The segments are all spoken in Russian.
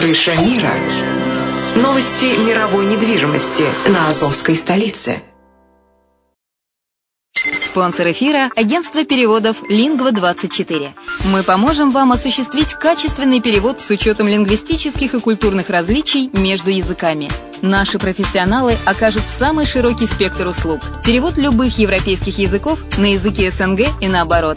Крыша мира. Новости мировой недвижимости на Азовской столице. Спонсор эфира – агентство переводов «Лингва-24». Мы поможем вам осуществить качественный перевод с учетом лингвистических и культурных различий между языками. Наши профессионалы окажут самый широкий спектр услуг. Перевод любых европейских языков на языки СНГ и наоборот.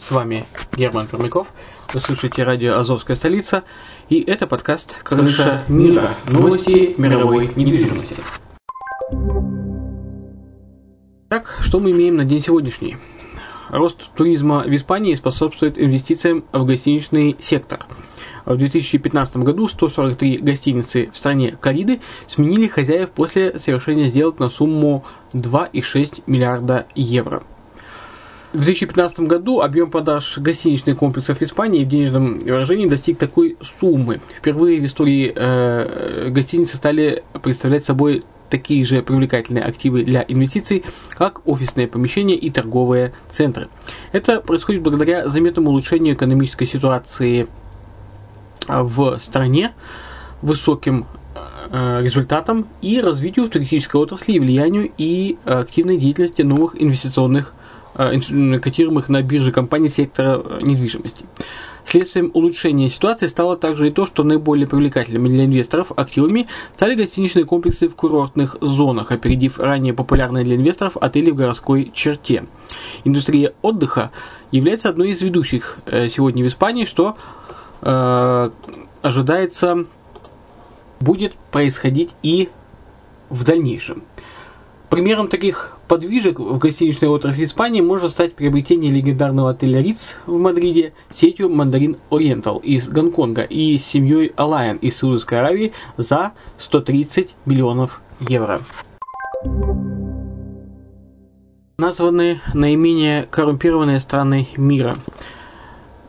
С вами Герман Пермяков. Вы слушаете радио «Азовская столица» и это подкаст «Крыша мира. Новости мировой недвижимости». Так, что мы имеем на день сегодняшний? Рост туризма в Испании способствует инвестициям в гостиничный сектор. В 2015 году 143 гостиницы в стране Кариды сменили хозяев после совершения сделок на сумму 2,6 миллиарда евро. В 2015 году объем продаж гостиничных комплексов в Испании в денежном выражении достиг такой суммы. Впервые в истории э, гостиницы стали представлять собой такие же привлекательные активы для инвестиций, как офисные помещения и торговые центры. Это происходит благодаря заметному улучшению экономической ситуации в стране, высоким э, результатам и развитию туристической отрасли, влиянию и активной деятельности новых инвестиционных э, котируемых на бирже компаний сектора э, недвижимости. Следствием улучшения ситуации стало также и то, что наиболее привлекательными для инвесторов активами стали гостиничные комплексы в курортных зонах, опередив ранее популярные для инвесторов отели в городской черте. Индустрия отдыха является одной из ведущих э, сегодня в Испании, что э, ожидается будет происходить и в дальнейшем. Примером таких подвижек в гостиничной отрасли Испании может стать приобретение легендарного отеля Риц в Мадриде сетью Мандарин Ориентал из Гонконга и семьей Алайен из Саудовской Аравии за 130 миллионов евро. Названы наименее коррумпированные страны мира –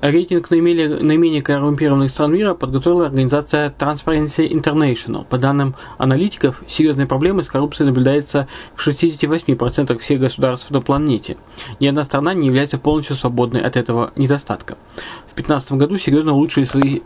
Рейтинг наименее, наименее коррумпированных стран мира подготовила организация Transparency International. По данным аналитиков, серьезные проблемы с коррупцией наблюдаются в 68% всех государств на планете. Ни одна страна не является полностью свободной от этого недостатка. В 2015 году серьезно улучшили свои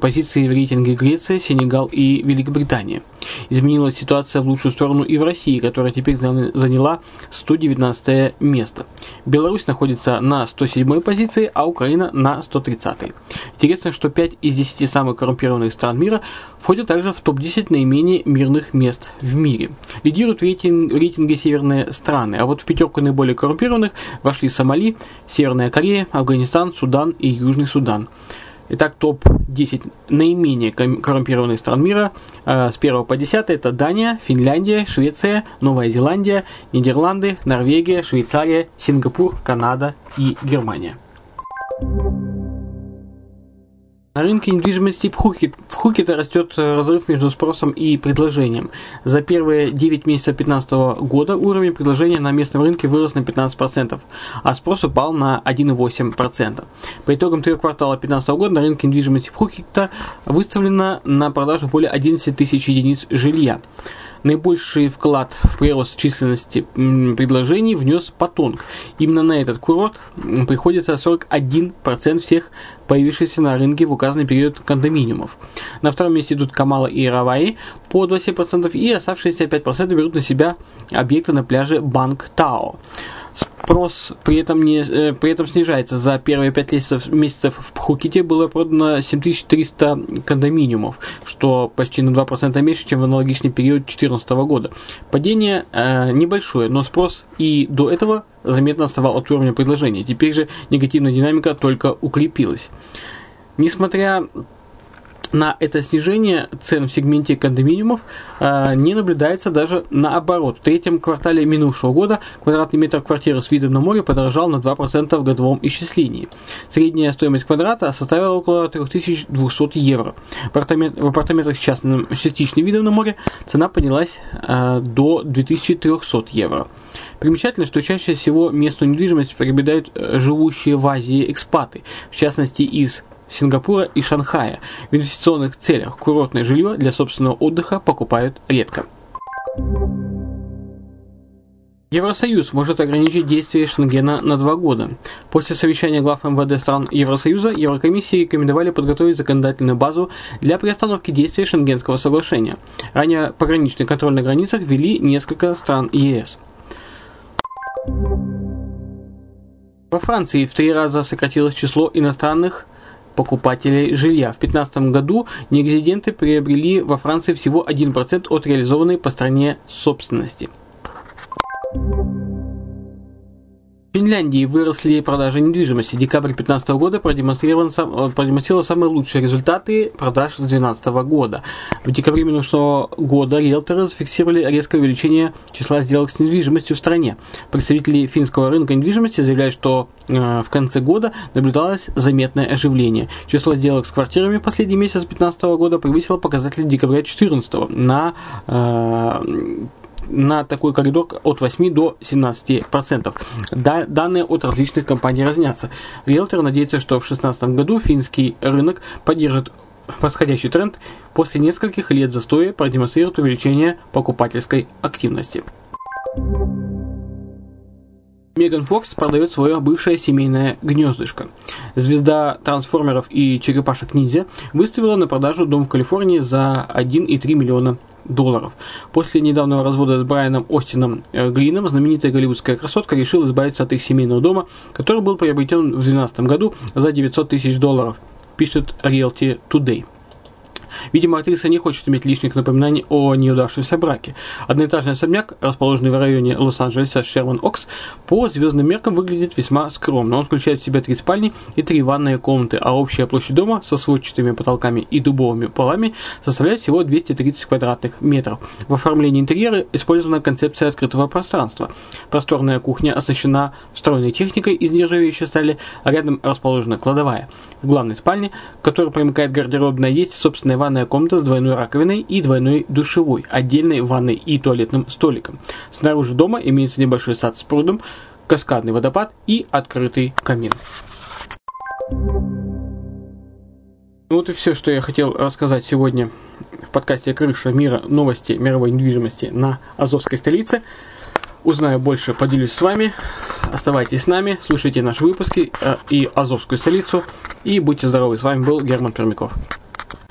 позиции в рейтинге Греция, Сенегал и Великобритания. Изменилась ситуация в лучшую сторону и в России, которая теперь заняла 119 место. Беларусь находится на 107 позиции, а Украина на 130. Интересно, что 5 из 10 самых коррумпированных стран мира входят также в топ-10 наименее мирных мест в мире. Лидируют рейтинг, рейтинге северные страны, а вот в пятерку наиболее коррумпированных вошли Сомали, Северная Корея, Афганистан, Судан и Южный Судан. Итак, топ-10 наименее коррумпированных стран мира э, с 1 по 10 это Дания, Финляндия, Швеция, Новая Зеландия, Нидерланды, Норвегия, Швейцария, Сингапур, Канада и Германия. На рынке недвижимости в Хукете, в Хукете растет э, разрыв между спросом и предложением. За первые 9 месяцев 2015 года уровень предложения на местном рынке вырос на 15%, а спрос упал на 1,8%. По итогам трех кварталов 2015 года на рынке недвижимости в Хукете выставлено на продажу более 11 тысяч единиц жилья. Наибольший вклад в прирост численности предложений внес Патонг. Именно на этот курорт приходится 41% всех появившихся на рынке в указанный период кондоминиумов. На втором месте идут Камала и Раваи по 27% и оставшиеся 5% берут на себя объекты на пляже Банк Тао. Спрос при этом, не, э, при этом снижается. За первые 5 месяцев, месяцев в Пхукете было продано 7300 кондоминиумов, что почти на 2% меньше, чем в аналогичный период 2014 года. Падение э, небольшое, но спрос и до этого заметно отставал от уровня предложения. Теперь же негативная динамика только укрепилась. Несмотря это снижение цен в сегменте кондоминиумов э, не наблюдается даже наоборот. В третьем квартале минувшего года квадратный метр квартиры с видом на море подорожал на 2% в годовом исчислении. Средняя стоимость квадрата составила около 3200 евро. В апартаментах с частным частичным видом на море цена поднялась э, до 2300 евро. Примечательно, что чаще всего местную недвижимость приобретают э, живущие в Азии экспаты, в частности из Сингапура и Шанхая. В инвестиционных целях курортное жилье для собственного отдыха покупают редко. Евросоюз может ограничить действие Шенгена на два года. После совещания глав МВД стран Евросоюза Еврокомиссии рекомендовали подготовить законодательную базу для приостановки действия Шенгенского соглашения. Ранее пограничный контроль на границах ввели несколько стран ЕС. Во Франции в три раза сократилось число иностранных покупателей жилья. В 2015 году нерезиденты приобрели во Франции всего 1% от реализованной по стране собственности. Финляндии выросли продажи недвижимости. Декабрь 2015 года продемонстрирован, э, продемонстрировал самые лучшие результаты продаж с 2012 года. В декабре минувшего года риэлторы зафиксировали резкое увеличение числа сделок с недвижимостью в стране. Представители финского рынка недвижимости заявляют, что э, в конце года наблюдалось заметное оживление. Число сделок с квартирами в последний месяц 2015 года превысило показатели декабря 2014 на э, на такой коридор от 8 до 17%. Да, данные от различных компаний разнятся. Риэлтор надеется, что в 2016 году финский рынок поддержит восходящий тренд после нескольких лет застоя продемонстрирует увеличение покупательской активности. Меган Фокс продает свое бывшее семейное гнездышко. Звезда трансформеров и черепашек ниндзя выставила на продажу дом в Калифорнии за 1,3 миллиона долларов. После недавнего развода с Брайаном Остином э, Грином знаменитая голливудская красотка решила избавиться от их семейного дома, который был приобретен в 2012 году за 900 тысяч долларов, пишет Realty Today. Видимо, актриса не хочет иметь лишних напоминаний о неудавшемся браке. Одноэтажный особняк, расположенный в районе Лос-Анджелеса Шерман-Окс, по звездным меркам выглядит весьма скромно. Он включает в себя три спальни и три ванные комнаты, а общая площадь дома со сводчатыми потолками и дубовыми полами составляет всего 230 квадратных метров. В оформлении интерьера использована концепция открытого пространства. Просторная кухня оснащена встроенной техникой из нержавеющей стали, а рядом расположена кладовая. В главной спальне, к которой примыкает гардеробная, есть собственная ванная комната с двойной раковиной и двойной душевой, отдельной ванной и туалетным столиком. Снаружи дома имеется небольшой сад с прудом, каскадный водопад и открытый камин. Ну вот и все, что я хотел рассказать сегодня в подкасте «Крыша мира. Новости мировой недвижимости на Азовской столице». Узнаю больше, поделюсь с вами. Оставайтесь с нами, слушайте наши выпуски э, и Азовскую столицу. И будьте здоровы. С вами был Герман Пермяков.